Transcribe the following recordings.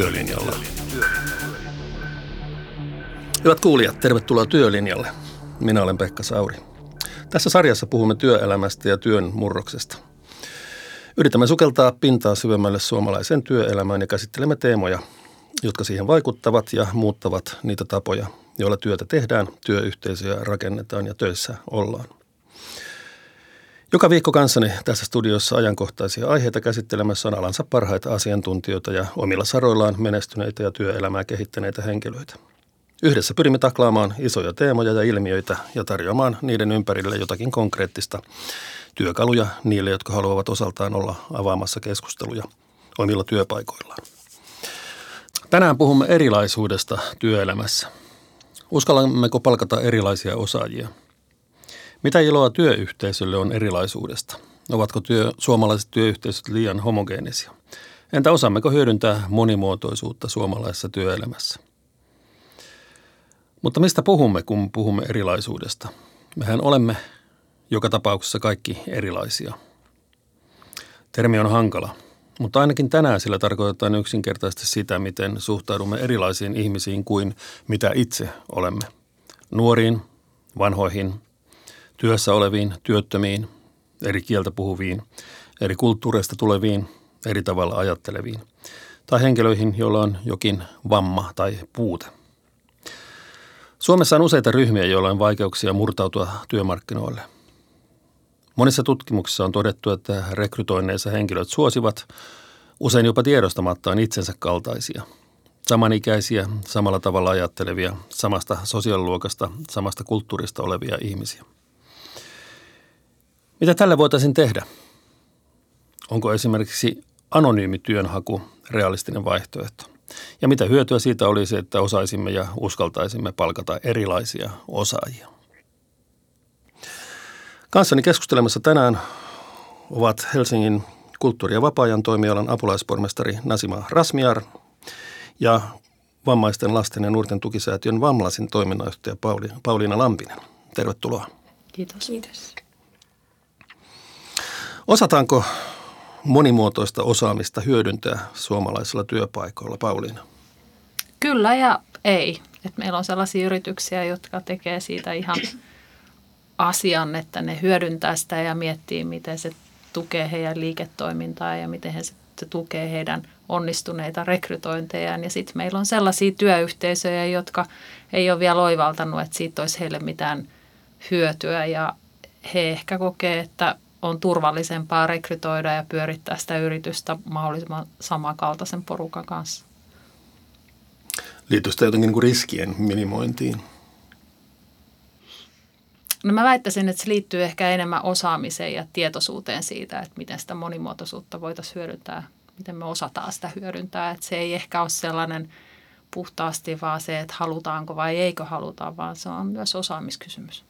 Työlinjalla. Hyvät kuulijat, tervetuloa Työlinjalle. Minä olen Pekka Sauri. Tässä sarjassa puhumme työelämästä ja työn murroksesta. Yritämme sukeltaa pintaa syvemmälle suomalaiseen työelämään ja käsittelemme teemoja, jotka siihen vaikuttavat ja muuttavat niitä tapoja, joilla työtä tehdään, työyhteisöjä rakennetaan ja töissä ollaan. Joka viikko kanssani tässä studiossa ajankohtaisia aiheita käsittelemässä on alansa parhaita asiantuntijoita ja omilla saroillaan menestyneitä ja työelämää kehittäneitä henkilöitä. Yhdessä pyrimme taklaamaan isoja teemoja ja ilmiöitä ja tarjoamaan niiden ympärille jotakin konkreettista työkaluja niille, jotka haluavat osaltaan olla avaamassa keskusteluja omilla työpaikoillaan. Tänään puhumme erilaisuudesta työelämässä. Uskallammeko palkata erilaisia osaajia – mitä iloa työyhteisölle on erilaisuudesta? Ovatko työ, suomalaiset työyhteisöt liian homogeenisia? Entä osaammeko hyödyntää monimuotoisuutta suomalaisessa työelämässä? Mutta mistä puhumme, kun puhumme erilaisuudesta? Mehän olemme joka tapauksessa kaikki erilaisia. Termi on hankala, mutta ainakin tänään sillä tarkoitetaan yksinkertaisesti sitä, miten suhtaudumme erilaisiin ihmisiin kuin mitä itse olemme. Nuoriin, vanhoihin – työssä oleviin, työttömiin, eri kieltä puhuviin, eri kulttuureista tuleviin, eri tavalla ajatteleviin tai henkilöihin, joilla on jokin vamma tai puute. Suomessa on useita ryhmiä, joilla on vaikeuksia murtautua työmarkkinoille. Monissa tutkimuksissa on todettu, että rekrytoinneissa henkilöt suosivat usein jopa tiedostamattaan itsensä kaltaisia – samanikäisiä, samalla tavalla ajattelevia, samasta sosiaaliluokasta, samasta kulttuurista olevia ihmisiä – mitä tälle voitaisiin tehdä? Onko esimerkiksi anonyymi työnhaku realistinen vaihtoehto? Ja mitä hyötyä siitä olisi, että osaisimme ja uskaltaisimme palkata erilaisia osaajia? Kanssani keskustelemassa tänään ovat Helsingin kulttuuri- ja vapaa-ajan toimialan apulaispormestari Nasima Rasmiar ja vammaisten lasten ja nuorten tukisäätiön Vamlasin toiminnanjohtaja Pauli, Pauliina Lampinen. Tervetuloa. Kiitos. Kiitos. Osataanko monimuotoista osaamista hyödyntää suomalaisilla työpaikoilla, Pauliina? Kyllä ja ei. Et meillä on sellaisia yrityksiä, jotka tekee siitä ihan asian, että ne hyödyntää sitä ja miettii, miten se tukee heidän liiketoimintaa ja miten se, se tukee heidän onnistuneita rekrytointejaan. Ja sitten meillä on sellaisia työyhteisöjä, jotka ei ole vielä oivaltanut, että siitä olisi heille mitään hyötyä ja he ehkä kokee, että on turvallisempaa rekrytoida ja pyörittää sitä yritystä mahdollisimman samankaltaisen porukan kanssa. Liittyy sitä jotenkin niin kuin riskien minimointiin? No mä väittäisin, että se liittyy ehkä enemmän osaamiseen ja tietoisuuteen siitä, että miten sitä monimuotoisuutta voitaisiin hyödyntää, miten me osataan sitä hyödyntää. Että se ei ehkä ole sellainen puhtaasti vaan se, että halutaanko vai eikö haluta, vaan se on myös osaamiskysymys.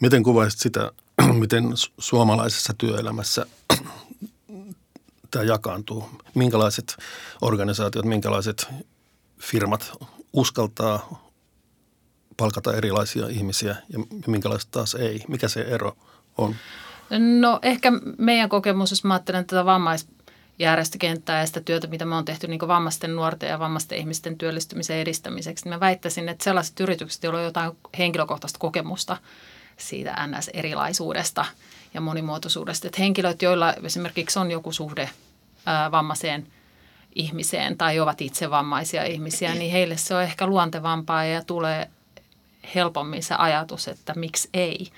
Miten kuvaisit sitä miten suomalaisessa työelämässä tämä jakaantuu? Minkälaiset organisaatiot, minkälaiset firmat uskaltaa palkata erilaisia ihmisiä ja minkälaiset taas ei? Mikä se ero on? No ehkä meidän kokemus, jos mä ajattelen tätä vammaisjärjestökenttää ja sitä työtä, mitä me on tehty niin vammaisten nuorten ja vammaisten ihmisten työllistymisen edistämiseksi, niin mä väittäisin, että sellaiset yritykset, joilla on jotain henkilökohtaista kokemusta – siitä NS-erilaisuudesta ja monimuotoisuudesta. Että henkilöt, joilla esimerkiksi on joku suhde vammaiseen ihmiseen tai ovat itse vammaisia ihmisiä, niin heille se on ehkä luontevampaa ja tulee helpommin se ajatus, että miksi ei.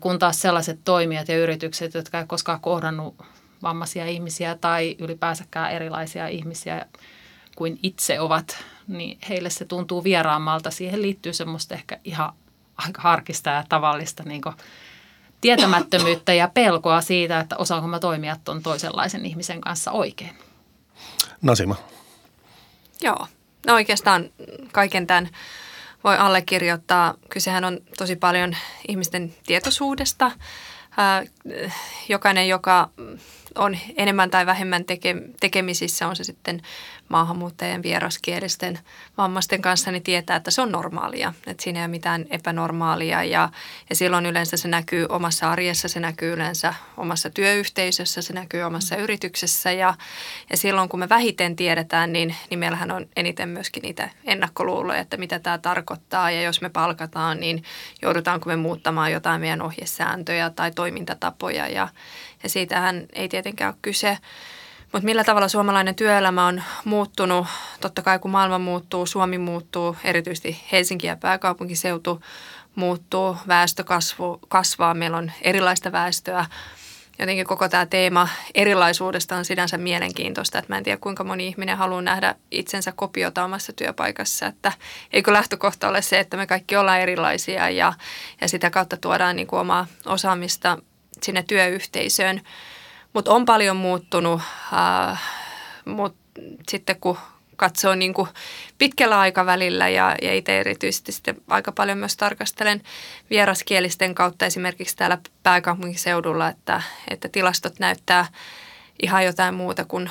Kun taas sellaiset toimijat ja yritykset, jotka ei koskaan kohdannut vammaisia ihmisiä tai ylipäänsäkään erilaisia ihmisiä kuin itse ovat, niin heille se tuntuu vieraammalta. Siihen liittyy semmoista ehkä ihan aika harkista ja tavallista niin tietämättömyyttä ja pelkoa siitä, että osaanko mä toimia tuon toisenlaisen ihmisen kanssa oikein. Nasima. Joo, no oikeastaan kaiken tämän voi allekirjoittaa. Kysehän on tosi paljon ihmisten tietoisuudesta, jokainen, joka on enemmän tai vähemmän teke, tekemisissä, on se sitten maahanmuuttajien vieraskielisten vammaisten kanssa, niin tietää, että se on normaalia. Että siinä ei ole mitään epänormaalia ja, ja silloin yleensä se näkyy omassa arjessa, se näkyy yleensä omassa työyhteisössä, se näkyy omassa yrityksessä ja, ja silloin kun me vähiten tiedetään, niin, niin meillähän on eniten myöskin niitä ennakkoluuloja, että mitä tämä tarkoittaa ja jos me palkataan, niin joudutaanko me muuttamaan jotain meidän ohjesääntöjä tai toimintatapoja ja, ja siitähän ei tietenkään ole kyse. Mutta millä tavalla suomalainen työelämä on muuttunut? Totta kai kun maailma muuttuu, Suomi muuttuu, erityisesti Helsinki ja pääkaupunkiseutu muuttuu, väestö kasvu, kasvaa, meillä on erilaista väestöä. Jotenkin koko tämä teema erilaisuudesta on sinänsä mielenkiintoista, että mä en tiedä kuinka moni ihminen haluaa nähdä itsensä kopiota omassa työpaikassa, että eikö lähtökohta ole se, että me kaikki ollaan erilaisia ja, ja sitä kautta tuodaan niin kuin omaa osaamista sinne työyhteisöön. Mutta on paljon muuttunut, äh, mutta sitten kun katsoo niin kuin pitkällä aikavälillä ja, ja itse erityisesti sitten aika paljon myös tarkastelen vieraskielisten kautta esimerkiksi täällä pääkaupunkiseudulla, että, että tilastot näyttää ihan jotain muuta kuin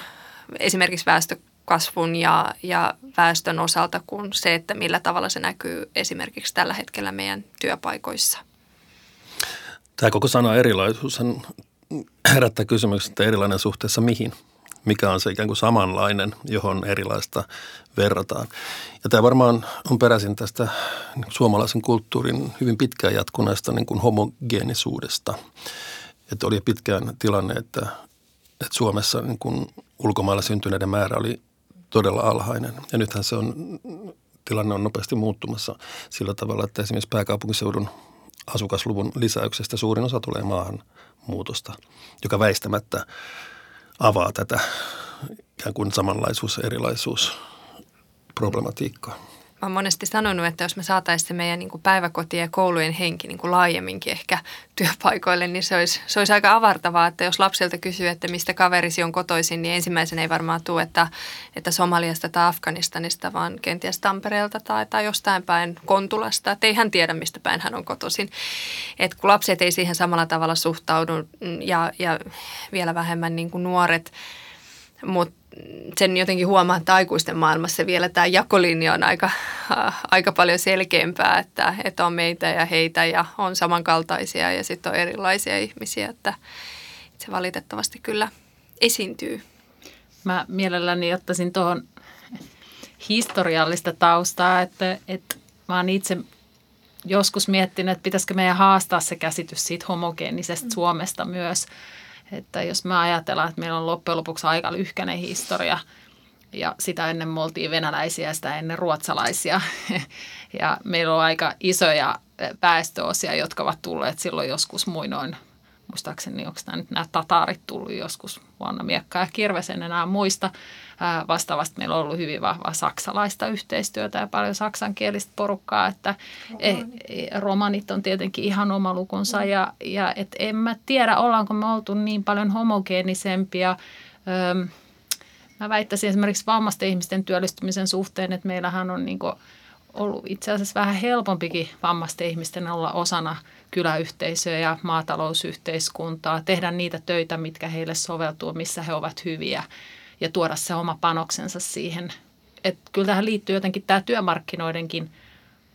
esimerkiksi väestökasvun ja, ja väestön osalta kuin se, että millä tavalla se näkyy esimerkiksi tällä hetkellä meidän työpaikoissa. Tämä koko sana erilaisuus herättää kysymyksen, että erilainen suhteessa mihin? Mikä on se ikään kuin samanlainen, johon erilaista verrataan? Ja tämä varmaan on peräisin tästä suomalaisen kulttuurin hyvin pitkään jatkuneesta niin kuin homogeenisuudesta. Että oli pitkään tilanne, että, että Suomessa niin kuin ulkomailla syntyneiden määrä oli todella alhainen. Ja nythän se on, tilanne on nopeasti muuttumassa sillä tavalla, että esimerkiksi pääkaupunkiseudun asukasluvun lisäyksestä suurin osa tulee maahan muutosta, joka väistämättä avaa tätä ikään kuin samanlaisuus- ja erilaisuus oon monesti sanonut, että jos me saataisiin se meidän niin kuin päiväkotien ja koulujen henki niin kuin laajemminkin ehkä työpaikoille, niin se olisi, se olisi aika avartavaa, että jos lapsilta kysyy, että mistä kaverisi on kotoisin, niin ensimmäisenä ei varmaan tule, että, että Somaliasta tai Afganistanista, vaan kenties Tampereelta tai, tai jostain päin Kontulasta, että ei hän tiedä, mistä päin hän on kotoisin. Et kun lapset ei siihen samalla tavalla suhtaudu ja, ja vielä vähemmän niin kuin nuoret, mutta sen jotenkin huomaa, että aikuisten maailmassa vielä tämä jakolinja on aika, äh, aika paljon selkeämpää, että, että on meitä ja heitä ja on samankaltaisia ja sitten on erilaisia ihmisiä, että se valitettavasti kyllä esiintyy. Mä mielelläni ottaisin tuohon historiallista taustaa, että, että mä oon itse joskus miettinyt, että pitäisikö meidän haastaa se käsitys siitä homogeenisesta mm. Suomesta myös – että jos me ajatellaan, että meillä on loppujen lopuksi aika lyhkäinen historia ja sitä ennen me oltiin venäläisiä ja sitä ennen ruotsalaisia. ja meillä on aika isoja väestöosia, jotka ovat tulleet silloin joskus muinoin muistaakseni onko nämä nyt nämä tataarit tullut joskus vuonna Miekka ja Kirves, en enää muista. Vastaavasti meillä on ollut hyvin vahvaa saksalaista yhteistyötä ja paljon saksankielistä porukkaa, että romanit, e, romanit on tietenkin ihan oma lukunsa mm. ja, ja et en mä tiedä, ollaanko me oltu niin paljon homogeenisempia. mä väittäisin esimerkiksi vammaisten ihmisten työllistymisen suhteen, että meillähän on niin ollut itse asiassa vähän helpompikin vammaisten ihmisten olla osana kyläyhteisöä ja maatalousyhteiskuntaa, tehdä niitä töitä, mitkä heille soveltuu, missä he ovat hyviä ja tuoda se oma panoksensa siihen. Et kyllä tähän liittyy jotenkin tämä työmarkkinoidenkin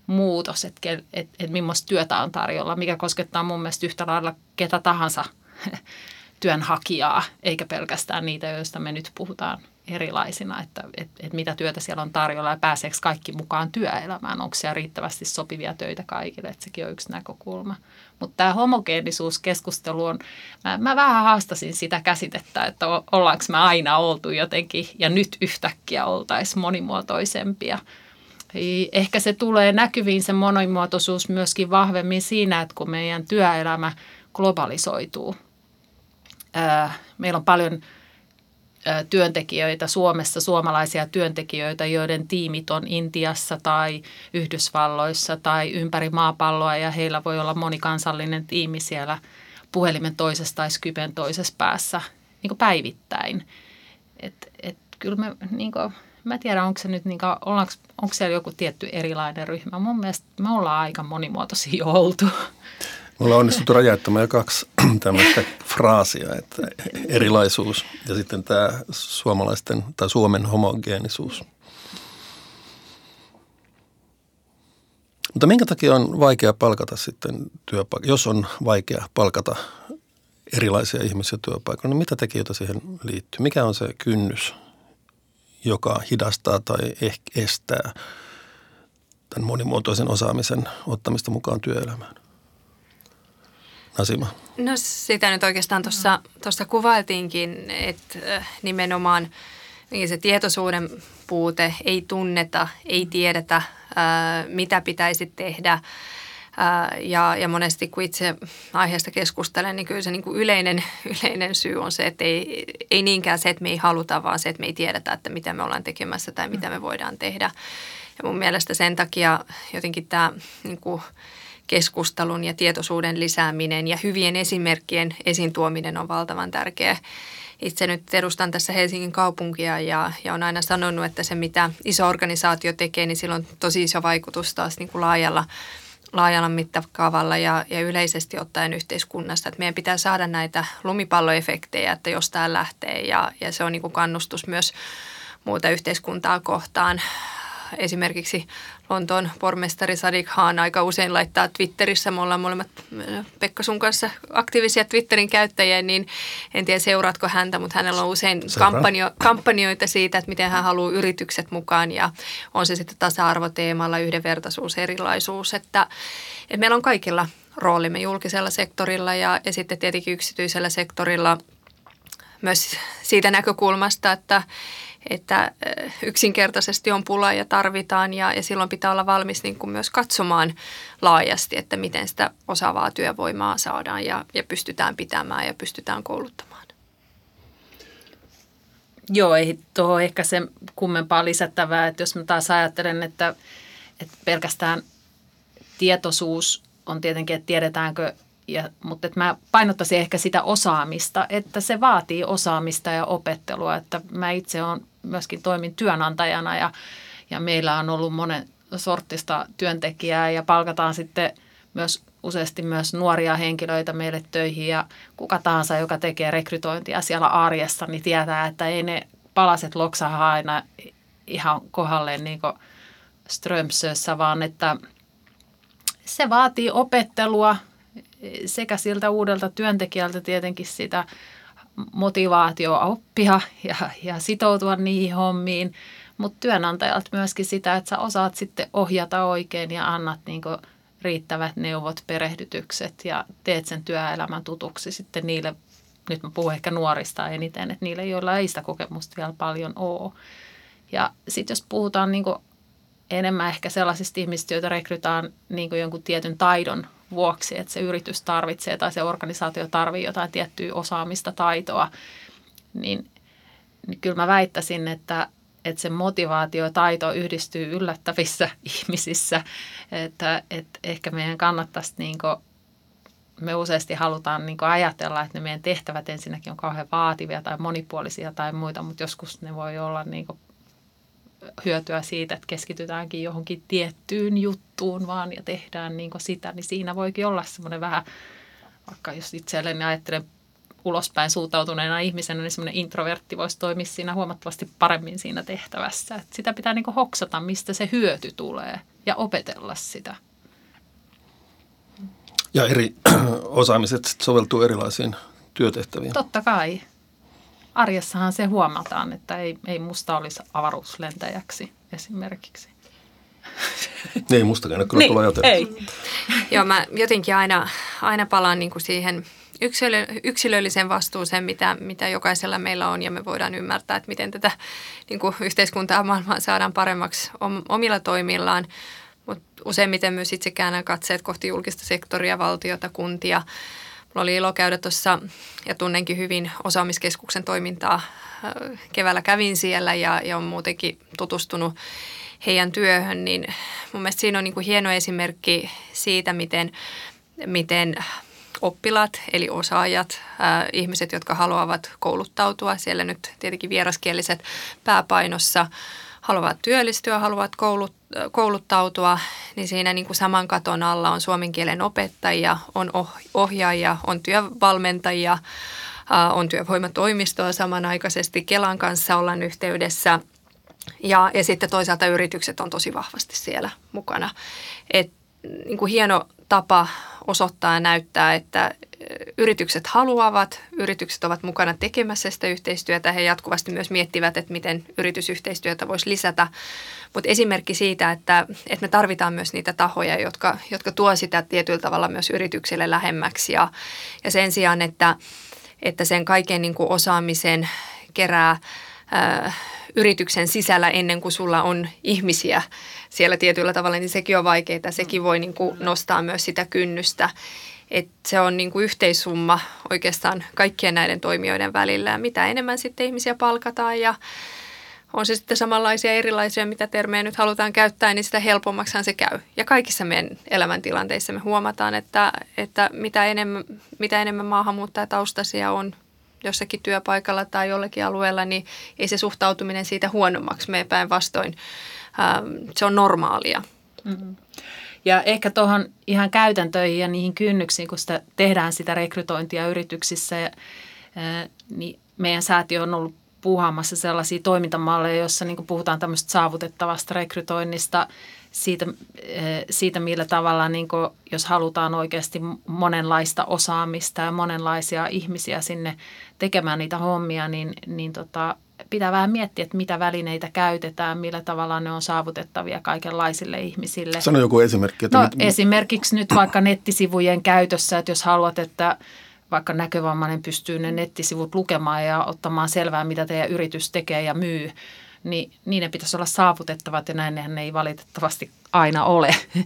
muutos, että et, et, et millaista työtä on tarjolla, mikä koskettaa mun mielestä yhtä lailla ketä tahansa työnhakijaa, eikä pelkästään niitä, joista me nyt puhutaan erilaisina, että, että, että mitä työtä siellä on tarjolla ja pääseekö kaikki mukaan työelämään, onko siellä riittävästi sopivia töitä kaikille, että sekin on yksi näkökulma. Mutta tämä homogeenisuuskeskustelu on, mä, mä vähän haastasin sitä käsitettä, että ollaanko me aina oltu jotenkin ja nyt yhtäkkiä oltaisiin monimuotoisempia. Ehkä se tulee näkyviin se monimuotoisuus myöskin vahvemmin siinä, että kun meidän työelämä globalisoituu. Meillä on paljon työntekijöitä Suomessa, suomalaisia työntekijöitä, joiden tiimit on Intiassa tai Yhdysvalloissa tai ympäri maapalloa ja heillä voi olla monikansallinen tiimi siellä puhelimen toisessa tai Skypen toisessa päässä niin kuin päivittäin. Et, et, kyllä me, niin kuin, mä tiedän, onko se nyt, niin kuin, onko siellä joku tietty erilainen ryhmä. Mun mielestä me ollaan aika monimuotoisia oltu. Mulla on onnistuttu räjäyttämään jo kaksi tämmöistä fraasia, että erilaisuus ja sitten tämä suomalaisten tai Suomen homogeenisuus. Mutta minkä takia on vaikea palkata sitten työpaikka, jos on vaikea palkata erilaisia ihmisiä työpaikoilla, niin mitä tekijöitä siihen liittyy? Mikä on se kynnys, joka hidastaa tai ehkä estää tämän monimuotoisen osaamisen ottamista mukaan työelämään? Nasima. No sitä nyt oikeastaan tuossa, tuossa kuvailtiinkin, että äh, nimenomaan niin se tietoisuuden puute, ei tunneta, ei tiedetä, äh, mitä pitäisi tehdä. Äh, ja, ja monesti kun itse aiheesta keskustelen, niin kyllä se niin kuin yleinen, yleinen syy on se, että ei, ei niinkään se, että me ei haluta, vaan se, että me ei tiedetä, että mitä me ollaan tekemässä tai mitä me voidaan tehdä. Ja mun mielestä sen takia jotenkin tämä niin kuin keskustelun ja tietoisuuden lisääminen ja hyvien esimerkkien esiin tuominen on valtavan tärkeä. Itse nyt edustan tässä Helsingin kaupunkia ja, ja on aina sanonut, että se mitä iso organisaatio tekee, niin sillä on tosi iso vaikutus taas niin kuin laajalla, laajalla mittakaavalla ja, ja yleisesti ottaen yhteiskunnassa. Että meidän pitää saada näitä lumipalloefektejä, että jos tämä lähtee ja, ja se on niin kuin kannustus myös muuta yhteiskuntaa kohtaan esimerkiksi Lontoon pormestari Sadik Haan aika usein laittaa Twitterissä, me ollaan molemmat Pekka sun kanssa aktiivisia Twitterin käyttäjiä, niin en tiedä seuraatko häntä, mutta hänellä on usein kampanjo, kampanjoita siitä, että miten hän haluaa yritykset mukaan ja on se sitten tasa-arvoteemalla, yhdenvertaisuus, erilaisuus, että, että meillä on kaikilla roolimme julkisella sektorilla ja, ja sitten tietenkin yksityisellä sektorilla myös siitä näkökulmasta, että että yksinkertaisesti on pula ja tarvitaan ja, ja silloin pitää olla valmis niin kuin myös katsomaan laajasti, että miten sitä osaavaa työvoimaa saadaan ja, ja pystytään pitämään ja pystytään kouluttamaan. Joo, ei tuohon ehkä se kummempaa lisättävää, että jos mä taas ajattelen, että, että pelkästään tietoisuus on tietenkin, että tiedetäänkö ja, mutta että mä painottaisin ehkä sitä osaamista, että se vaatii osaamista ja opettelua. Että mä itse on myöskin toimin työnantajana ja, ja meillä on ollut monen sortista työntekijää ja palkataan sitten myös useasti myös nuoria henkilöitä meille töihin ja kuka tahansa, joka tekee rekrytointia siellä arjessa, niin tietää, että ei ne palaset loksaa aina ihan kohdalleen niin Strömsössä, vaan että se vaatii opettelua sekä siltä uudelta työntekijältä tietenkin sitä motivaatio oppia ja, ja sitoutua niihin hommiin, mutta työnantajalta myöskin sitä, että sä osaat sitten ohjata oikein ja annat niin riittävät neuvot, perehdytykset ja teet sen työelämän tutuksi sitten niille, nyt mä puhun ehkä nuorista eniten, että niille, joilla ei sitä kokemusta vielä paljon ole. Ja sitten jos puhutaan niin enemmän ehkä sellaisista ihmisistä, joita rekrytaan niin jonkun tietyn taidon vuoksi, että se yritys tarvitsee tai se organisaatio tarvitsee jotain tiettyä osaamista, taitoa, niin, niin kyllä mä väittäisin, että, että se motivaatio ja taito yhdistyy yllättävissä ihmisissä, että, että ehkä meidän kannattaisi niin kuin, me useasti halutaan niin ajatella, että ne meidän tehtävät ensinnäkin on kauhean vaativia tai monipuolisia tai muita, mutta joskus ne voi olla niin hyötyä siitä, että keskitytäänkin johonkin tiettyyn juttuun vaan ja tehdään niin sitä, niin siinä voikin olla semmoinen vähän, vaikka jos itselleni ajattelen ulospäin suuntautuneena ihmisenä, niin semmoinen introvertti voisi toimia siinä huomattavasti paremmin siinä tehtävässä. Että sitä pitää niin hoksata, mistä se hyöty tulee ja opetella sitä. Ja eri osaamiset soveltuu erilaisiin työtehtäviin. Totta kai arjessahan se huomataan, että ei, ei musta olisi avaruuslentäjäksi esimerkiksi. Ei mustakaan, kyllä niin, tulla Ei. Joo, mä jotenkin aina, aina palaan niin kuin siihen yksilö, yksilölliseen vastuuseen, mitä, mitä jokaisella meillä on, ja me voidaan ymmärtää, että miten tätä niin kuin yhteiskuntaa maailmaa saadaan paremmaksi omilla toimillaan. Mutta useimmiten myös itse käännän katseet kohti julkista sektoria, valtiota, kuntia – Mulla oli ilo käydä tuossa ja tunnenkin hyvin osaamiskeskuksen toimintaa. Keväällä kävin siellä ja, ja on muutenkin tutustunut heidän työhön, niin mun mielestä siinä on niin kuin hieno esimerkki siitä, miten, miten oppilaat eli osaajat, ää, ihmiset, jotka haluavat kouluttautua, siellä nyt tietenkin vieraskieliset pääpainossa, haluavat työllistyä, haluavat koulut, kouluttautua, niin siinä niin kuin saman katon alla on suomen kielen opettajia, on ohjaajia, on työvalmentajia, on työvoimatoimistoa samanaikaisesti, Kelan kanssa ollaan yhteydessä ja, ja sitten toisaalta yritykset on tosi vahvasti siellä mukana. Et, niin kuin hieno tapa osoittaa ja näyttää, että yritykset haluavat, yritykset ovat mukana tekemässä sitä yhteistyötä. He jatkuvasti myös miettivät, että miten yritysyhteistyötä voisi lisätä. Mutta esimerkki siitä, että, että me tarvitaan myös niitä tahoja, jotka, jotka tuo sitä tietyllä tavalla myös yritykselle lähemmäksi. Ja, ja sen sijaan, että, että sen kaiken niin kuin osaamisen kerää ää, yrityksen sisällä ennen kuin sulla on ihmisiä siellä tietyllä tavalla, niin sekin on vaikeaa. Sekin voi niin kuin nostaa myös sitä kynnystä. Et se on niin kuin yhteissumma oikeastaan kaikkien näiden toimijoiden välillä. Ja mitä enemmän sitten ihmisiä palkataan ja on se sitten samanlaisia erilaisia, mitä termejä nyt halutaan käyttää, niin sitä helpommaksihan se käy. Ja kaikissa meidän elämäntilanteissa me huomataan, että, että mitä, enemmän, mitä enemmän maahanmuuttajataustaisia on jossakin työpaikalla tai jollakin alueella, niin ei se suhtautuminen siitä huonommaksi mene päinvastoin. Se on normaalia. Mm-hmm. Ja ehkä tuohon ihan käytäntöihin ja niihin kynnyksiin, kun sitä tehdään sitä rekrytointia yrityksissä, niin meidän säätiö on ollut puuhaamassa sellaisia toimintamalleja, joissa niin puhutaan tämmöistä saavutettavasta rekrytoinnista, siitä, siitä millä tavalla, niin kuin, jos halutaan oikeasti monenlaista osaamista ja monenlaisia ihmisiä sinne tekemään niitä hommia, niin, niin tota, pitää vähän miettiä, että mitä välineitä käytetään, millä tavalla ne on saavutettavia kaikenlaisille ihmisille. Sano joku esimerkki. Että no, mit... Esimerkiksi nyt vaikka nettisivujen käytössä, että jos haluat, että vaikka näkövammainen pystyy ne nettisivut lukemaan ja ottamaan selvää, mitä teidän yritys tekee ja myy, niin niiden pitäisi olla saavutettavat ja näin ne ei valitettavasti aina ole.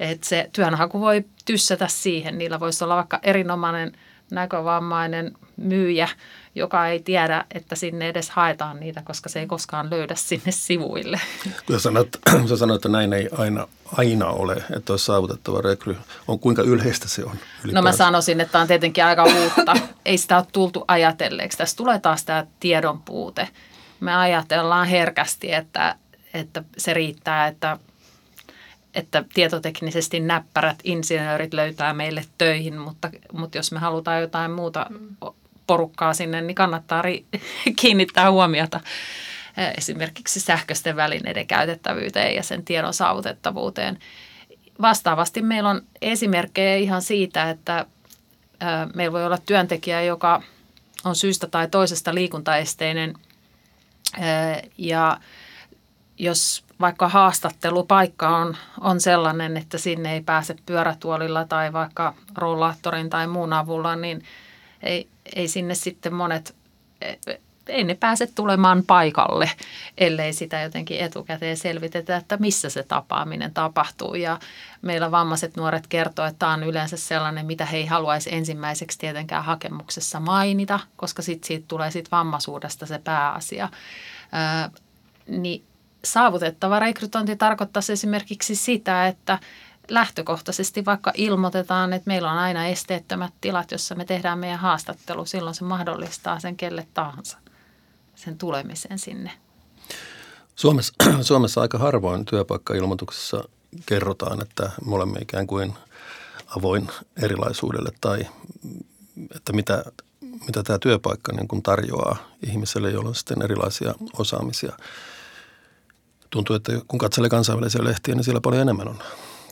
Et se työnhaku voi tyssätä siihen. Niillä voisi olla vaikka erinomainen näkövammainen myyjä, joka ei tiedä, että sinne edes haetaan niitä, koska se ei koskaan löydä sinne sivuille. Kun sä sanot, sä sanot että näin ei aina, aina ole, että olisi saavutettava rekry, on kuinka yleistä se on? Ylipäänsä? No mä sanoisin, että on tietenkin aika uutta. ei sitä ole tultu ajatelleeksi. Tässä tulee taas tämä tiedon puute. Me ajatellaan herkästi, että, että se riittää, että että tietoteknisesti näppärät insinöörit löytää meille töihin, mutta, mutta jos me halutaan jotain muuta mm porukkaa sinne, niin kannattaa ri- kiinnittää huomiota esimerkiksi sähköisten välineiden käytettävyyteen ja sen tiedon saavutettavuuteen. Vastaavasti meillä on esimerkkejä ihan siitä, että meillä voi olla työntekijä, joka on syystä tai toisesta liikuntaesteinen ja jos vaikka haastattelupaikka on, on sellainen, että sinne ei pääse pyörätuolilla tai vaikka rollaattorin tai muun avulla, niin ei, ei sinne sitten monet, ei ne pääse tulemaan paikalle, ellei sitä jotenkin etukäteen selvitetä, että missä se tapaaminen tapahtuu. Ja meillä vammaiset nuoret kertoo, että tämä on yleensä sellainen, mitä he ei haluaisi ensimmäiseksi tietenkään hakemuksessa mainita, koska sitten siitä tulee sit vammaisuudesta se pääasia. Ää, niin saavutettava rekrytointi tarkoittaisi esimerkiksi sitä, että lähtökohtaisesti vaikka ilmoitetaan, että meillä on aina esteettömät tilat, jossa me tehdään meidän haastattelu, silloin se mahdollistaa sen kelle tahansa, sen tulemisen sinne. Suomessa, Suomessa aika harvoin työpaikkailmoituksessa kerrotaan, että me olemme ikään kuin avoin erilaisuudelle tai että mitä, mitä tämä työpaikka niin kuin tarjoaa ihmiselle, jolla on sitten erilaisia osaamisia. Tuntuu, että kun katselee kansainvälisiä lehtiä, niin siellä paljon enemmän on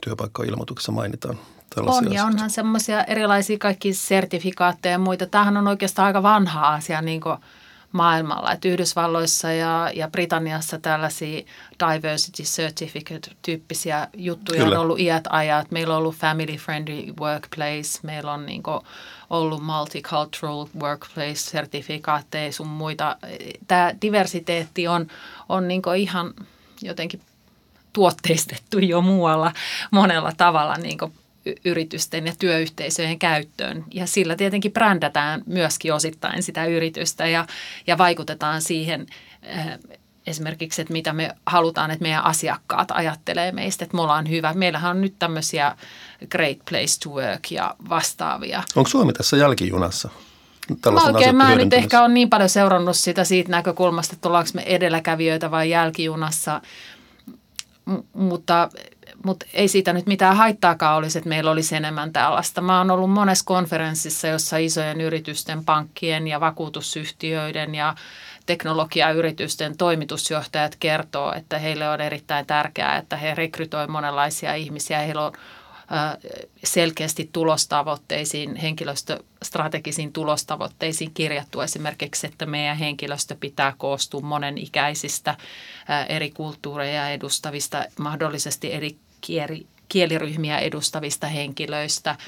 työpaikkailmoituksessa mainitaan tällaisia On, ja onhan semmoisia erilaisia kaikki sertifikaatteja ja muita. Tämähän on oikeastaan aika vanha asia niin maailmalla. Että Yhdysvalloissa ja, ja Britanniassa tällaisia diversity certificate-tyyppisiä juttuja Kyllä. on ollut iät ajat. Meillä on ollut family friendly workplace, meillä on niin ollut multicultural workplace-sertifikaatteja sun muita. Tämä diversiteetti on, on niin ihan jotenkin tuotteistettu jo muualla monella tavalla niin yritysten ja työyhteisöjen käyttöön. Ja sillä tietenkin brändätään myöskin osittain sitä yritystä ja, ja vaikutetaan siihen eh, esimerkiksi, että mitä me halutaan, että meidän asiakkaat ajattelee meistä, että me ollaan hyvä. Meillähän on nyt tämmöisiä great place to work ja vastaavia. Onko Suomi tässä jälkijunassa? no oikein, mä nyt ehkä on niin paljon seurannut sitä siitä näkökulmasta, että ollaanko me edelläkävijöitä vai jälkijunassa, M- mutta, mutta ei siitä nyt mitään haittaakaan olisi, että meillä olisi enemmän tällaista. Mä oon ollut monessa konferenssissa, jossa isojen yritysten, pankkien ja vakuutusyhtiöiden ja teknologiayritysten toimitusjohtajat kertoo, että heille on erittäin tärkeää, että he rekrytoivat monenlaisia ihmisiä. Heillä on selkeästi tulostavoitteisiin, henkilöstöstrategisiin tulostavoitteisiin kirjattu esimerkiksi, että meidän henkilöstö pitää koostua monen ikäisistä eri kulttuureja edustavista, mahdollisesti eri kieliryhmiä edustavista henkilöistä –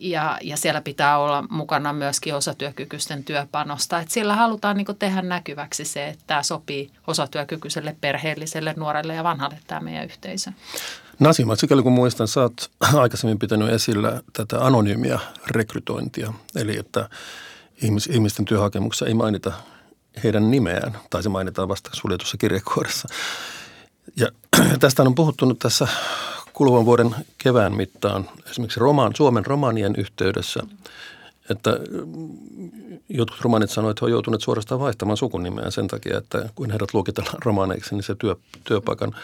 ja, ja siellä pitää olla mukana myöskin osatyökykyisten työpanosta. Et sillä halutaan niin tehdä näkyväksi se, että tämä sopii osatyökykyiselle, perheelliselle, nuorelle ja vanhalle tämä meidän yhteisö. Nasima, sikäli kun muistan, sä oot aikaisemmin pitänyt esillä tätä anonyymiä rekrytointia, eli että ihmis, ihmisten työhakemuksessa ei mainita heidän nimeään, tai se mainitaan vasta suljetussa kirjekuoressa. Ja tästä on puhuttu nyt tässä kuluvan vuoden kevään mittaan esimerkiksi romaan, Suomen romanien yhteydessä, että jotkut romanit sanoivat, että he ovat joutuneet suorastaan vaihtamaan sukunimeään sen takia, että kun heidät luokitellaan romaneiksi, niin se työ, työpaikan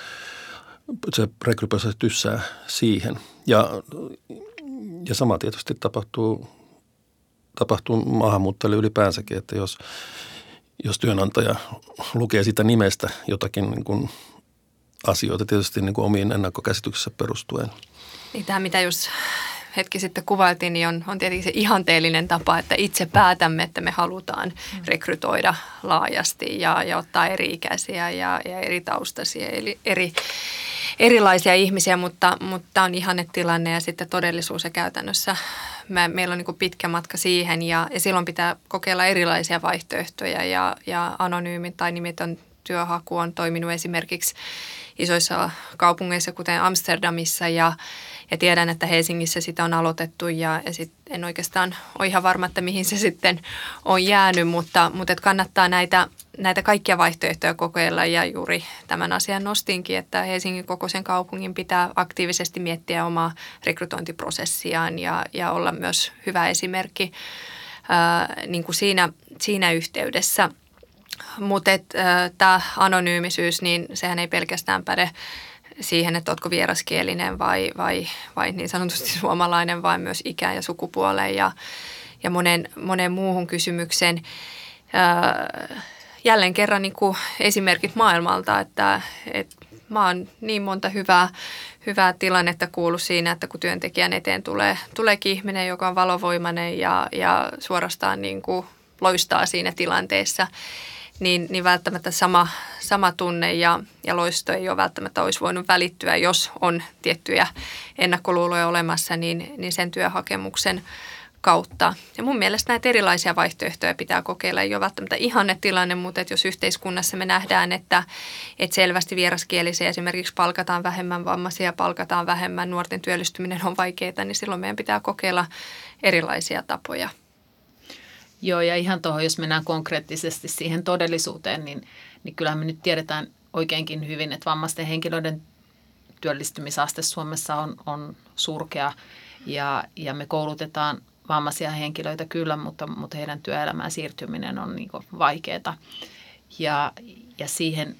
se rekryprosessi tyssää siihen. Ja, ja sama tietysti tapahtuu, tapahtuu maahanmuuttajille ylipäänsäkin, että jos, jos työnantaja lukee sitä nimestä jotakin niin kuin asioita tietysti niin kuin omiin ennakkokäsityksissä perustuen. Niin tämä, mitä just hetki sitten kuvailtiin, niin on, on tietenkin se ihanteellinen tapa, että itse päätämme, että me halutaan mm. rekrytoida laajasti ja, ja ottaa eri-ikäisiä ja, ja eri taustaisia, eli eri, erilaisia ihmisiä, mutta, mutta on ihanne tilanne ja sitten todellisuus ja käytännössä me, meillä on niin pitkä matka siihen ja, ja silloin pitää kokeilla erilaisia vaihtoehtoja ja, ja anonyymin tai nimetön työhaku on toiminut esimerkiksi isoissa kaupungeissa, kuten Amsterdamissa ja, ja tiedän, että Helsingissä sitä on aloitettu ja, ja sit en oikeastaan ole ihan varma, että mihin se sitten on jäänyt, mutta, mutta et kannattaa näitä, näitä kaikkia vaihtoehtoja kokeilla ja juuri tämän asian nostinkin, että Helsingin kokoisen kaupungin pitää aktiivisesti miettiä omaa rekrytointiprosessiaan ja, ja olla myös hyvä esimerkki ää, niin kuin siinä, siinä yhteydessä – mutta tämä anonyymisyys, niin sehän ei pelkästään päde siihen, että oletko vieraskielinen vai, vai, vai niin sanotusti suomalainen, vaan myös ikä ja sukupuoleen ja, ja monen, monen muuhun kysymykseen. Äh, jälleen kerran niin kuin esimerkit maailmalta, että, että mä oon niin monta hyvää, hyvää tilannetta kuullut siinä, että kun työntekijän eteen tulee, tuleekin ihminen, joka on valovoimainen ja, ja suorastaan niin kuin loistaa siinä tilanteessa – niin, niin välttämättä sama, sama tunne ja, ja loisto ei ole välttämättä olisi voinut välittyä, jos on tiettyjä ennakkoluuloja olemassa, niin, niin sen työhakemuksen kautta. Ja mun mielestä näitä erilaisia vaihtoehtoja pitää kokeilla. Ei ole välttämättä ihanne tilanne, mutta että jos yhteiskunnassa me nähdään, että, että selvästi vieraskielisiä esimerkiksi palkataan vähemmän, vammaisia palkataan vähemmän, nuorten työllistyminen on vaikeaa, niin silloin meidän pitää kokeilla erilaisia tapoja – Joo, ja ihan tuohon, jos mennään konkreettisesti siihen todellisuuteen, niin, niin kyllähän me nyt tiedetään oikeinkin hyvin, että vammaisten henkilöiden työllistymisaste Suomessa on, on surkea ja, ja me koulutetaan vammaisia henkilöitä kyllä, mutta, mutta heidän työelämään siirtyminen on niin vaikeaa. Ja, ja siihen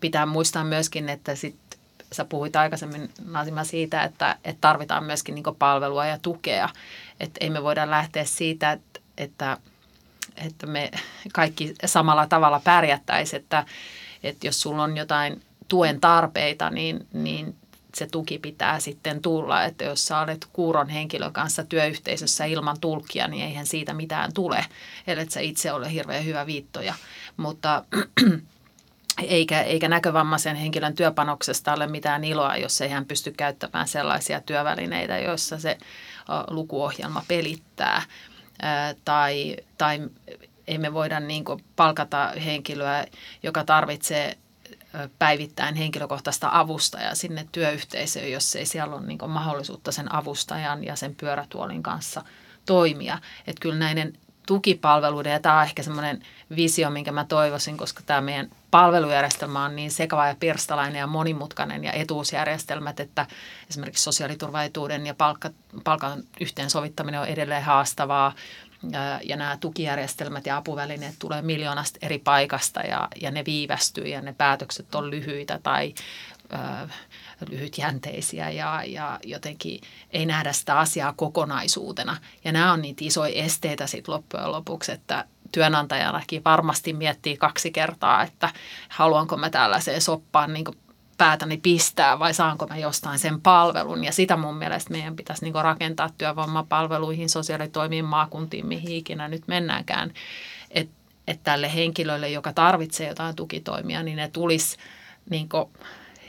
pitää muistaa myöskin, että sit, sä puhuit aikaisemmin Nasima siitä, että, että tarvitaan myöskin niin palvelua ja tukea. Että ei me voida lähteä siitä, että, että että me kaikki samalla tavalla pärjättäisiin, että, että jos sulla on jotain tuen tarpeita, niin, niin se tuki pitää sitten tulla. Että jos sä olet kuuron henkilön kanssa työyhteisössä ilman tulkkia, niin eihän siitä mitään tule, ellei sä itse ole hirveän hyvä viittoja. Mutta eikä, eikä näkövammaisen henkilön työpanoksesta ole mitään iloa, jos ei hän pysty käyttämään sellaisia työvälineitä, joissa se lukuohjelma pelittää tai, tai emme voida niin palkata henkilöä, joka tarvitsee päivittäin henkilökohtaista avustajaa sinne työyhteisöön, jos ei siellä ole niin mahdollisuutta sen avustajan ja sen pyörätuolin kanssa toimia. Että kyllä näiden tukipalveluiden, ja tämä on ehkä semmoinen visio, minkä mä toivoisin, koska tämä meidän palvelujärjestelmä on niin sekava ja pirstalainen ja monimutkainen ja etuusjärjestelmät, että esimerkiksi sosiaaliturvaetuuden ja palkka, palkan yhteensovittaminen on edelleen haastavaa. ja, ja nämä tukijärjestelmät ja apuvälineet tulee miljoonasta eri paikasta ja, ja ne viivästyy ja ne päätökset on lyhyitä tai lyhytjänteisiä ja, ja jotenkin ei nähdä sitä asiaa kokonaisuutena. Ja nämä on niitä isoja esteitä sitten loppujen lopuksi, että työnantajanakin varmasti miettii kaksi kertaa, että haluanko mä tällaiseen soppaan niin päätäni pistää vai saanko mä jostain sen palvelun. Ja sitä mun mielestä meidän pitäisi niin rakentaa työvoimapalveluihin, sosiaalitoimiin, maakuntiin, mihin ikinä nyt mennäänkään. Että et tälle henkilölle, joka tarvitsee jotain tukitoimia, niin ne tulisi niin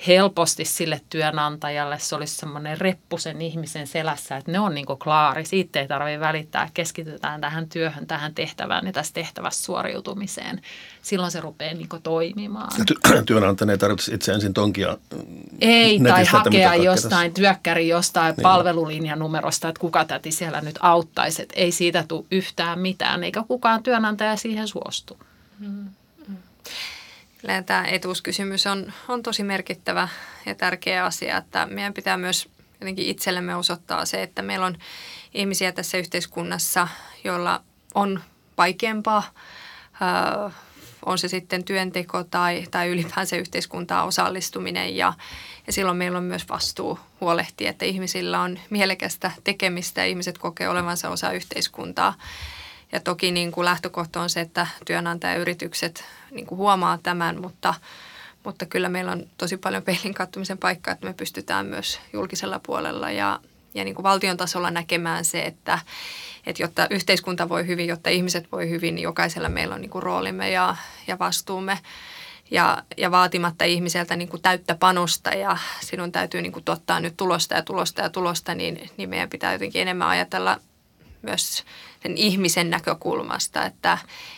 helposti sille työnantajalle se olisi semmoinen reppu sen ihmisen selässä, että ne on niin klaari. Siitä ei tarvitse välittää, keskitytään tähän työhön, tähän tehtävään ja tässä tehtävässä suoriutumiseen. Silloin se rupeaa niin toimimaan. Ty- työnantajan ei tarvitse itse ensin tonkia Ei, tai hakea jostain työkkäri jostain niin. palvelulinjanumerosta, että kuka täti siellä nyt auttaisi. Että ei siitä tule yhtään mitään, eikä kukaan työnantaja siihen suostu. Mm. Kyllä tämä etuuskysymys on, on tosi merkittävä ja tärkeä asia, että meidän pitää myös jotenkin itsellemme osoittaa se, että meillä on ihmisiä tässä yhteiskunnassa, joilla on vaikeampaa, äh, on se sitten työnteko tai, tai ylipäänsä yhteiskuntaan osallistuminen ja, ja silloin meillä on myös vastuu huolehtia, että ihmisillä on mielekästä tekemistä ja ihmiset kokee olevansa osa yhteiskuntaa. Ja toki niin kuin lähtökohta on se, että työnantajayritykset niin kuin huomaa tämän, mutta, mutta kyllä meillä on tosi paljon peilin kattomisen paikkaa, että me pystytään myös julkisella puolella ja, ja niin kuin valtion tasolla näkemään se, että, että jotta yhteiskunta voi hyvin, jotta ihmiset voi hyvin, niin jokaisella meillä on niin kuin roolimme ja, ja vastuumme. Ja, ja vaatimatta ihmiseltä niin kuin täyttä panosta ja sinun täytyy niin kuin tuottaa nyt tulosta ja tulosta ja tulosta, niin, niin meidän pitää jotenkin enemmän ajatella myös sen ihmisen näkökulmasta, että,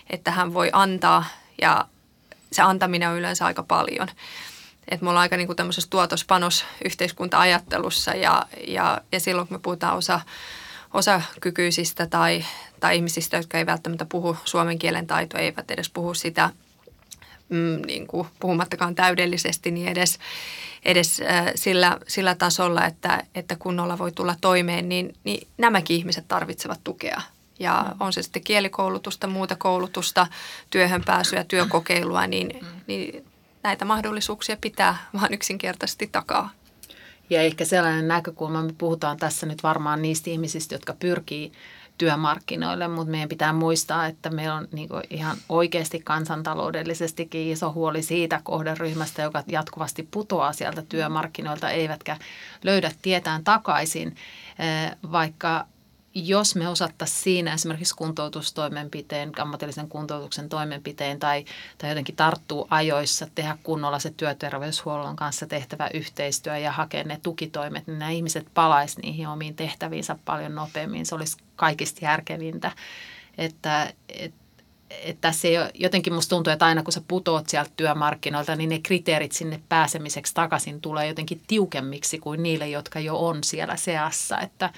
että hän voi antaa ja se antaminen on yleensä aika paljon. Et me ollaan aika niin tämmöisessä tuotospanos-yhteiskunta-ajattelussa ja, ja, ja silloin kun me puhutaan osa, osakykyisistä tai, tai ihmisistä, jotka ei välttämättä puhu suomen kielen taitoa, eivät edes puhu sitä mm, niin kuin puhumattakaan täydellisesti, niin edes, edes äh, sillä, sillä tasolla, että, että kunnolla voi tulla toimeen, niin, niin nämäkin ihmiset tarvitsevat tukea. Ja mm. on se sitten kielikoulutusta, muuta koulutusta, työhön pääsyä, työkokeilua, niin, mm. niin näitä mahdollisuuksia pitää vaan yksinkertaisesti takaa. Ja ehkä sellainen näkökulma, me puhutaan tässä nyt varmaan niistä ihmisistä, jotka pyrkii työmarkkinoille, mutta meidän pitää muistaa, että meillä on niin ihan oikeasti kansantaloudellisestikin iso huoli siitä kohderyhmästä, joka jatkuvasti putoaa sieltä työmarkkinoilta, eivätkä löydä tietään takaisin, eh, vaikka jos me osattaisiin siinä esimerkiksi kuntoutustoimenpiteen, ammatillisen kuntoutuksen toimenpiteen tai, tai jotenkin tarttuu ajoissa, tehdä kunnolla se työterveyshuollon kanssa tehtävä yhteistyö ja hakea ne tukitoimet, niin nämä ihmiset palaisi niihin omiin tehtäviinsä paljon nopeammin. Se olisi kaikista järkevintä, että, että tässä ei ole, jotenkin musta tuntuu, että aina kun sä putoat sieltä työmarkkinoilta, niin ne kriteerit sinne pääsemiseksi takaisin tulee jotenkin tiukemmiksi kuin niille, jotka jo on siellä seassa. Että,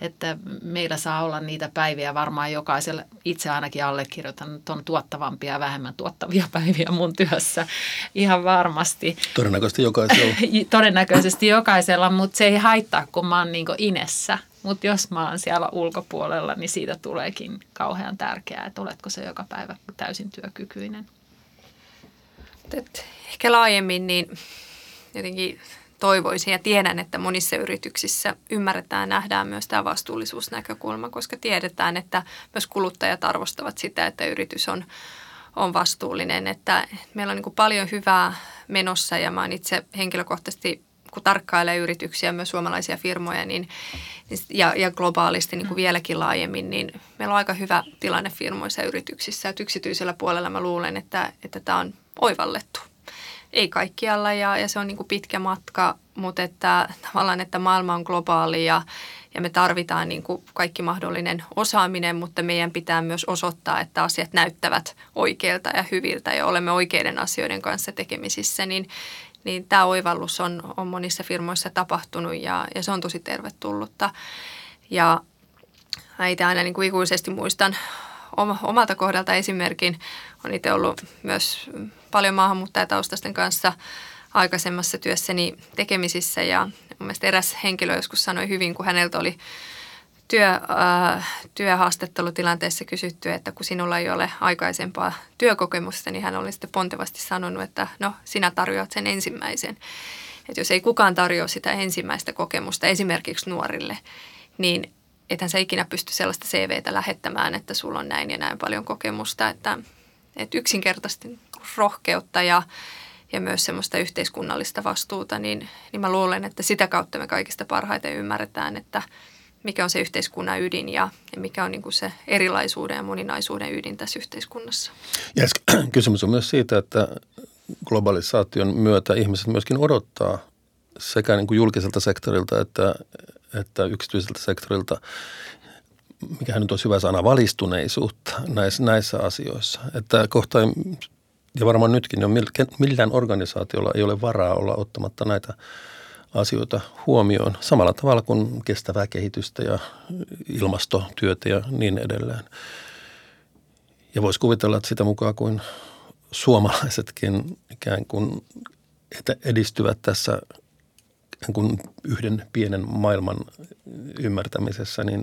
että meillä saa olla niitä päiviä varmaan jokaisella, itse ainakin allekirjoitan on tuottavampia ja vähemmän tuottavia päiviä mun työssä ihan varmasti. Todennäköisesti jokaisella. Todennäköisesti jokaisella, mutta se ei haittaa, kun mä oon niin inessä mutta jos mä oon siellä ulkopuolella, niin siitä tuleekin kauhean tärkeää, että oletko se joka päivä täysin työkykyinen. Et ehkä laajemmin niin jotenkin toivoisin ja tiedän, että monissa yrityksissä ymmärretään ja nähdään myös tämä vastuullisuusnäkökulma, koska tiedetään, että myös kuluttajat arvostavat sitä, että yritys on, on vastuullinen. Että meillä on niin paljon hyvää menossa ja mä oon itse henkilökohtaisesti kun tarkkailee yrityksiä, myös suomalaisia firmoja niin, ja, ja globaalisti niin kuin mm. vieläkin laajemmin, niin meillä on aika hyvä tilanne firmoissa ja yrityksissä. Että yksityisellä puolella mä luulen, että, että tämä on oivallettu. Ei kaikkialla ja, ja se on niin kuin pitkä matka, mutta että tavallaan, että maailma on globaali ja, ja me tarvitaan niin kuin kaikki mahdollinen osaaminen, mutta meidän pitää myös osoittaa, että asiat näyttävät oikeilta ja hyviltä ja olemme oikeiden asioiden kanssa tekemisissä, niin, niin tämä oivallus on, on monissa firmoissa tapahtunut ja, ja se on tosi tervetullutta. Ja itse aina niin kuin ikuisesti muistan omalta kohdalta esimerkin. Olen itse ollut myös paljon maahanmuuttajataustaisten kanssa aikaisemmassa työssäni tekemisissä ja mun mielestä eräs henkilö joskus sanoi hyvin, kun häneltä oli työ, äh, työhaastattelutilanteessa kysytty, että kun sinulla ei ole aikaisempaa työkokemusta, niin hän oli sitten pontevasti sanonut, että no sinä tarjoat sen ensimmäisen. Että jos ei kukaan tarjoa sitä ensimmäistä kokemusta esimerkiksi nuorille, niin ethän sä ikinä pysty sellaista CVtä lähettämään, että sulla on näin ja näin paljon kokemusta, että, että yksinkertaisesti rohkeutta ja, ja myös semmoista yhteiskunnallista vastuuta, niin, niin mä luulen, että sitä kautta me kaikista parhaiten ymmärretään, että mikä on se yhteiskunnan ydin ja, ja mikä on niin kuin se erilaisuuden ja moninaisuuden ydin tässä yhteiskunnassa. Ja kysymys on myös siitä, että globalisaation myötä ihmiset myöskin odottaa sekä niin kuin julkiselta sektorilta että, että yksityiseltä sektorilta, mikä nyt olisi hyvä sana, valistuneisuutta näissä, näissä asioissa. Että kohta ja varmaan nytkin jo millään organisaatiolla ei ole varaa olla ottamatta näitä asioita huomioon samalla tavalla kuin kestävää kehitystä ja ilmastotyötä ja niin edelleen. Ja voisi kuvitella, että sitä mukaan kuin suomalaisetkin ikään kuin edistyvät tässä ikään kuin yhden pienen maailman ymmärtämisessä, niin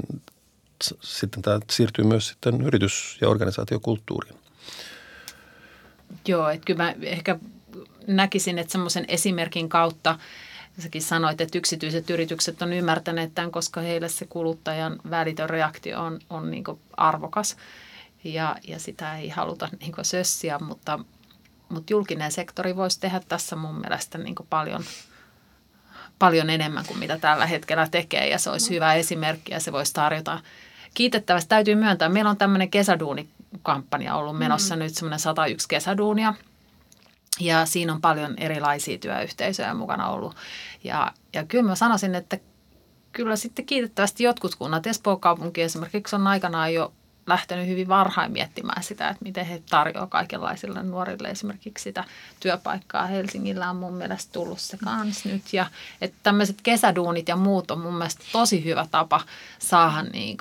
sitten tämä siirtyy myös sitten yritys- ja organisaatiokulttuuriin. Joo, että kyllä mä ehkä näkisin, että semmoisen esimerkin kautta, säkin sanoit, että yksityiset yritykset on ymmärtäneet tämän, koska heille se kuluttajan välitön reaktio on, on niin arvokas ja, ja sitä ei haluta niin sössiä, mutta, mutta julkinen sektori voisi tehdä tässä mun mielestä niin paljon, paljon enemmän kuin mitä tällä hetkellä tekee ja se olisi hyvä esimerkki ja se voisi tarjota kiitettävästi täytyy myöntää, meillä on tämmöinen kesäduunikampanja ollut menossa mm. nyt semmoinen 101 kesäduunia. Ja siinä on paljon erilaisia työyhteisöjä mukana ollut. Ja, ja kyllä mä sanoisin, että kyllä sitten kiitettävästi jotkut kunnat, Espoon kaupunki esimerkiksi on aikanaan jo lähtenyt hyvin varhain miettimään sitä, että miten he tarjoavat kaikenlaisille nuorille esimerkiksi sitä työpaikkaa. Helsingillä on mun mielestä tullut se kans nyt. Ja että tämmöiset kesäduunit ja muut on mun mielestä tosi hyvä tapa saada niin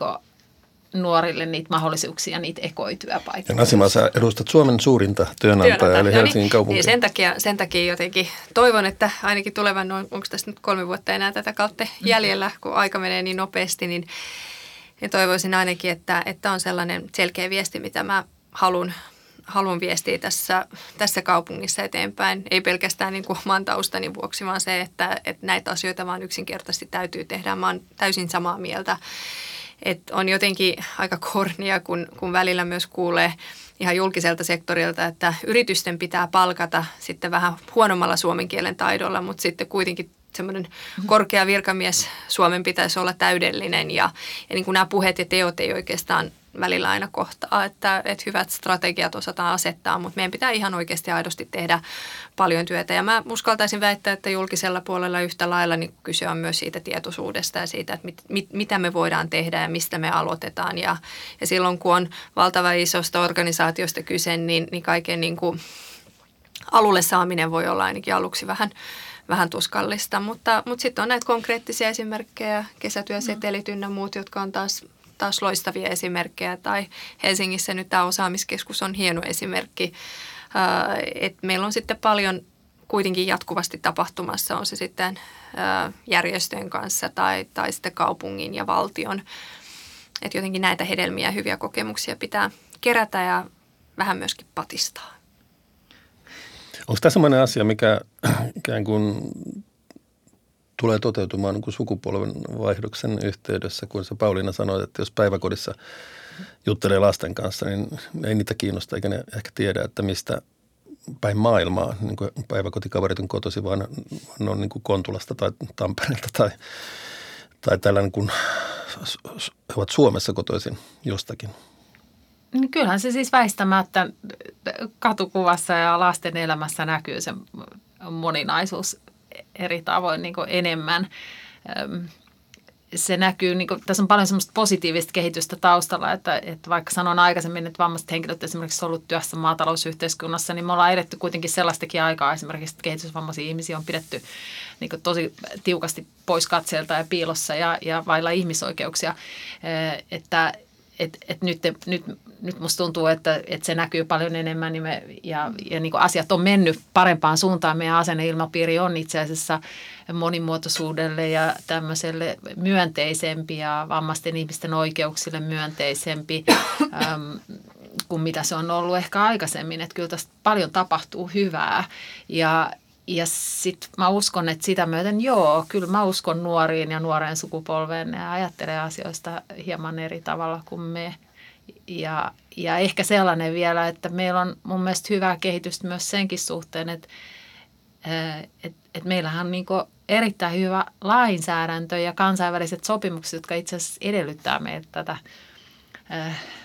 nuorille niitä mahdollisuuksia, niitä ekoityöpaikkoja. Ja Nasima, sä edustat Suomen suurinta työnantajaa, työnantaja. eli no Helsingin niin, kaupunki. Niin sen, takia, sen takia jotenkin toivon, että ainakin tulevan, noin, onko tässä nyt kolme vuotta enää tätä kautta jäljellä, kun aika menee niin nopeasti, niin, niin toivoisin ainakin, että, että on sellainen selkeä viesti, mitä mä haluan haluan viestiä tässä, tässä kaupungissa eteenpäin. Ei pelkästään niin kuin oman taustani vuoksi, vaan se, että, että näitä asioita vaan yksinkertaisesti täytyy tehdä. Mä oon täysin samaa mieltä et on jotenkin aika kornia, kun, kun välillä myös kuulee ihan julkiselta sektorilta, että yritysten pitää palkata sitten vähän huonommalla suomen kielen taidolla, mutta sitten kuitenkin semmoinen korkea virkamies Suomen pitäisi olla täydellinen ja, ja niin kuin nämä puheet ja teot ei oikeastaan välillä aina kohtaa, että, että hyvät strategiat osataan asettaa, mutta meidän pitää ihan oikeasti aidosti tehdä paljon työtä. Ja mä uskaltaisin väittää, että julkisella puolella yhtä lailla niin kyse on myös siitä tietoisuudesta ja siitä, että mit, mit, mitä me voidaan tehdä ja mistä me aloitetaan. Ja, ja silloin kun on valtava isosta organisaatiosta kyse, niin, niin kaiken niin kuin alulle saaminen voi olla ainakin aluksi vähän vähän tuskallista, mutta, mutta sitten on näitä konkreettisia esimerkkejä, kesätyösetelit ynnä muut, jotka on taas taas loistavia esimerkkejä. Tai Helsingissä nyt tämä osaamiskeskus on hieno esimerkki. että meillä on sitten paljon kuitenkin jatkuvasti tapahtumassa, on se sitten järjestöjen kanssa tai, tai sitten kaupungin ja valtion. Että jotenkin näitä hedelmiä ja hyviä kokemuksia pitää kerätä ja vähän myöskin patistaa. Onko tämä sellainen asia, mikä ikään kuin tulee toteutumaan niin sukupolven vaihdoksen yhteydessä, kun se Pauliina sanoi, että jos päiväkodissa juttelee lasten kanssa, niin ei niitä kiinnosta eikä ne ehkä tiedä, että mistä päin maailmaa niin kuin päiväkotikaverit on kotosi, vaan ne on niin kuin Kontulasta tai Tampereelta tai, tai tällä niin kuin, he ovat Suomessa kotoisin jostakin. Niin kyllähän se siis väistämättä katukuvassa ja lasten elämässä näkyy se moninaisuus eri tavoin niin kuin enemmän. Se näkyy, niin kuin, tässä on paljon semmoista positiivista kehitystä taustalla, että, että vaikka sanon aikaisemmin, että vammaiset henkilöt esimerkiksi ollut työssä maatalousyhteiskunnassa, niin me ollaan edetty kuitenkin sellaistakin aikaa esimerkiksi, että kehitysvammaisia ihmisiä on pidetty niin kuin tosi tiukasti pois katseelta ja piilossa ja, ja vailla ihmisoikeuksia, että et, et nyt, nyt, nyt musta tuntuu, että, että se näkyy paljon enemmän niin me, ja, ja niin asiat on mennyt parempaan suuntaan. Meidän asenneilmapiiri on itse asiassa monimuotoisuudelle ja tämmöiselle myönteisempi ja vammaisten ihmisten oikeuksille myönteisempi äm, kuin mitä se on ollut ehkä aikaisemmin. Että kyllä tästä paljon tapahtuu hyvää ja, ja sitten mä uskon, että sitä myöten joo, kyllä mä uskon nuoriin ja nuoreen sukupolveen. Ne ajattelee asioista hieman eri tavalla kuin me. Ja, ja ehkä sellainen vielä, että meillä on mun mielestä hyvää kehitystä myös senkin suhteen, että et, et meillähän on niin erittäin hyvä lainsäädäntö ja kansainväliset sopimukset, jotka itse asiassa edellyttää meiltä tätä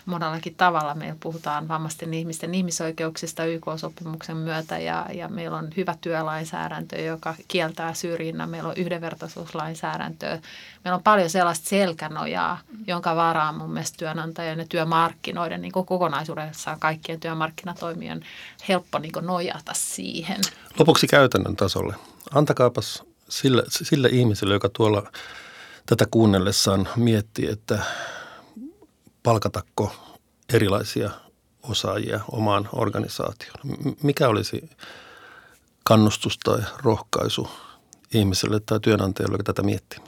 monellakin tavalla. Meillä puhutaan vammaisten ihmisten ihmisoikeuksista YK-sopimuksen myötä ja, ja meillä on hyvä työlainsäädäntö, joka kieltää syrjinnän. Meillä on yhdenvertaisuuslainsäädäntöä. Meillä on paljon sellaista selkänojaa, jonka varaan mun mielestä työnantajien ja työmarkkinoiden niin kokonaisuudessaan kaikkien työmarkkinatoimijoiden helppo niin nojata siihen. Lopuksi käytännön tasolle. Antakaapas sille, sille ihmiselle, joka tuolla tätä kuunnellessaan miettii, että palkatako erilaisia osaajia omaan organisaatioon? Mikä olisi kannustus tai rohkaisu ihmiselle tai työnantajalle, joka tätä miettii?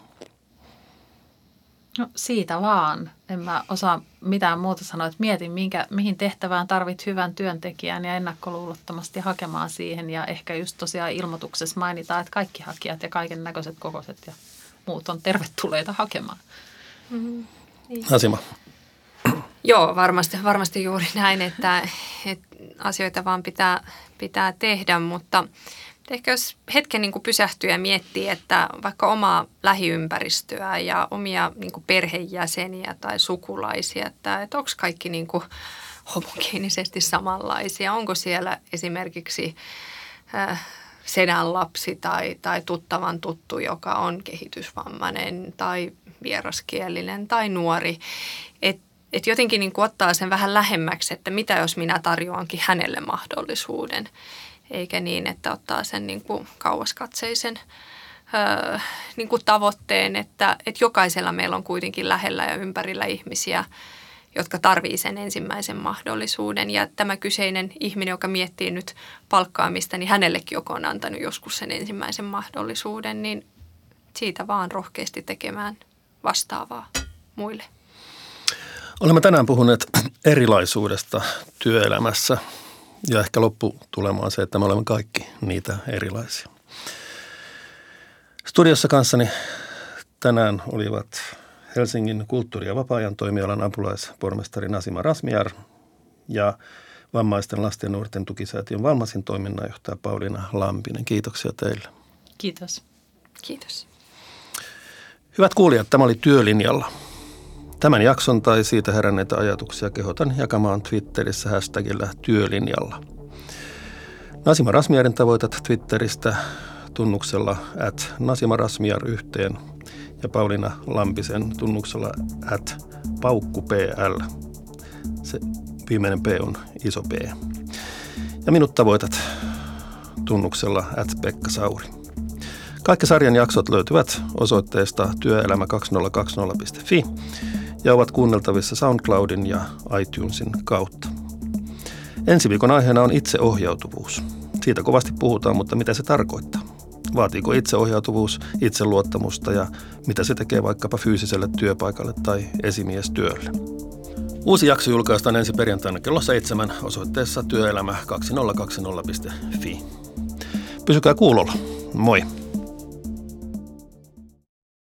No siitä vaan. En mä osaa mitään muuta sanoa, että mietin, minkä, mihin tehtävään tarvit hyvän työntekijän ja ennakkoluulottomasti hakemaan siihen. Ja ehkä just tosiaan ilmoituksessa mainitaan, että kaikki hakijat ja kaiken näköiset kokoiset ja muut on tervetulleita hakemaan. Mm-hmm. Niin. Asima. Joo, varmasti, varmasti juuri näin, että, että asioita vaan pitää, pitää tehdä, mutta ehkä jos hetken niin kuin pysähtyy ja miettii, että vaikka omaa lähiympäristöä ja omia niin kuin perheenjäseniä tai sukulaisia, että, että onko kaikki niin kuin homogeenisesti samanlaisia, onko siellä esimerkiksi äh, sedän lapsi tai, tai tuttavan tuttu, joka on kehitysvammainen tai vieraskielinen tai nuori. Että että jotenkin niin kuin ottaa sen vähän lähemmäksi, että mitä jos minä tarjoankin hänelle mahdollisuuden, eikä niin, että ottaa sen niin kuin kauaskatseisen öö, niin kuin tavoitteen, että, että jokaisella meillä on kuitenkin lähellä ja ympärillä ihmisiä, jotka tarvii sen ensimmäisen mahdollisuuden. Ja tämä kyseinen ihminen, joka miettii nyt palkkaamista, niin hänellekin joko on antanut joskus sen ensimmäisen mahdollisuuden, niin siitä vaan rohkeasti tekemään vastaavaa muille. Olemme tänään puhuneet erilaisuudesta työelämässä ja ehkä lopputulema on se, että me olemme kaikki niitä erilaisia. Studiossa kanssani tänään olivat Helsingin kulttuuri- ja vapaa-ajan toimialan apulaispormestari Nasima Rasmiar ja vammaisten lasten ja nuorten tukisäätiön Valmasin toiminnanjohtaja Pauliina Lampinen. Kiitoksia teille. Kiitos. Kiitos. Hyvät kuulijat, tämä oli Työlinjalla. Tämän jakson tai siitä heränneitä ajatuksia kehotan jakamaan Twitterissä hashtagillä työlinjalla. Nasima Rasmiarin tavoitat Twitteristä tunnuksella at Nasima Rasmiar yhteen ja Pauliina Lampisen tunnuksella at paukkupl. Se viimeinen P on iso P. Ja minut tavoitat tunnuksella at Pekka Sauri. Kaikki sarjan jaksot löytyvät osoitteesta työelämä2020.fi ja ovat kuunneltavissa SoundCloudin ja iTunesin kautta. Ensi viikon aiheena on itseohjautuvuus. Siitä kovasti puhutaan, mutta mitä se tarkoittaa? Vaatiiko itseohjautuvuus itseluottamusta ja mitä se tekee vaikkapa fyysiselle työpaikalle tai esimiestyölle? Uusi jakso julkaistaan ensi perjantaina kello 7 osoitteessa työelämä2020.fi. Pysykää kuulolla. Moi!